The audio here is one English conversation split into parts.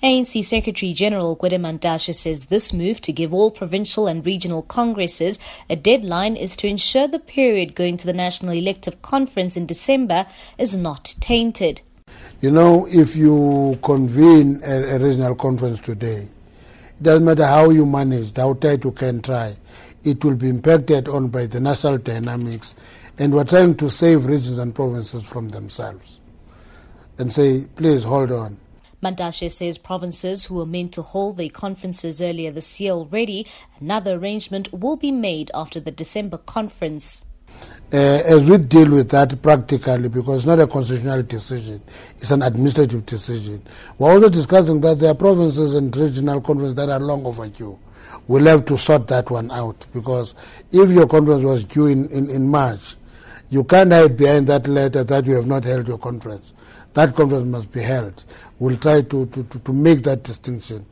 ANC Secretary General Gwede says this move to give all provincial and regional congresses a deadline is to ensure the period going to the National Elective Conference in December is not tainted. You know, if you convene a, a regional conference today, it doesn't matter how you manage, how tight you can try, it will be impacted on by the national dynamics. And we're trying to save regions and provinces from themselves and say, please hold on Mantashe says provinces who were meant to hold their conferences earlier this year already, another arrangement will be made after the December conference. Uh, as we deal with that practically, because it's not a constitutional decision, it's an administrative decision. We're also discussing that there are provinces and regional conferences that are long overdue. We'll have to sort that one out because if your conference was due in, in, in March, you can't hide behind that letter that you have not held your conference. That conference must be held. We'll try to, to, to, to make that distinction.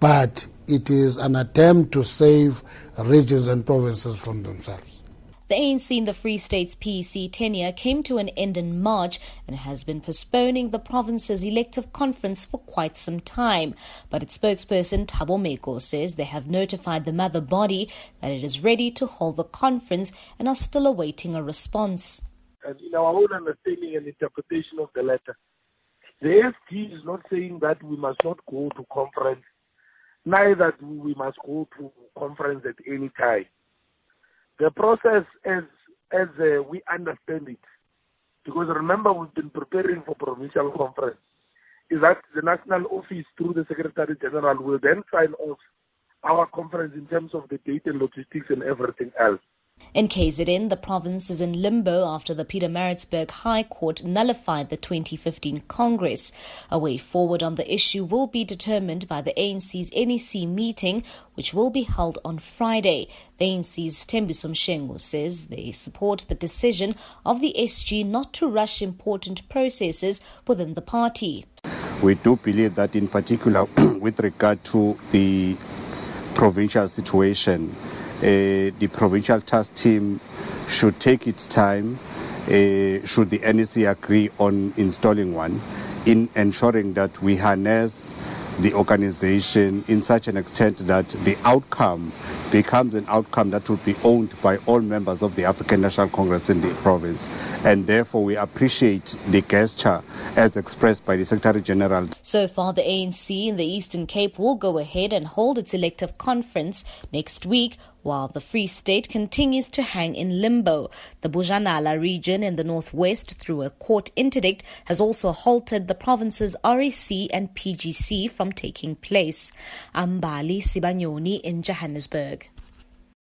But it is an attempt to save regions and provinces from themselves. The ANC in the Free State's PEC tenure came to an end in March and has been postponing the province's elective conference for quite some time. But its spokesperson Thabo Meeko says they have notified the mother body that it is ready to hold the conference and are still awaiting a response. And in our own understanding and interpretation of the letter, the SG is not saying that we must not go to conference, neither we must go to conference at any time. The process, as as uh, we understand it, because remember we've been preparing for provincial conference, is that the national office through the Secretary General will then sign off our conference in terms of the date and logistics and everything else. In KZN, the province is in limbo after the Peter Pietermaritzburg High Court nullified the 2015 Congress. A way forward on the issue will be determined by the ANC's NEC meeting, which will be held on Friday. The ANC's Thembiso Mshengu says they support the decision of the SG not to rush important processes within the party. We do believe that, in particular, with regard to the provincial situation, the provincial task team should take its time, uh, should the NEC agree on installing one, in ensuring that we harness the organization in such an extent that the outcome becomes an outcome that will be owned by all members of the African National Congress in the province. And therefore, we appreciate the gesture as expressed by the Secretary General. So far, the ANC in the Eastern Cape will go ahead and hold its elective conference next week while the Free State continues to hang in limbo. The Bojanala region in the northwest, through a court interdict, has also halted the province's REC and PGC from taking place. Ambali Sibanyoni in Johannesburg.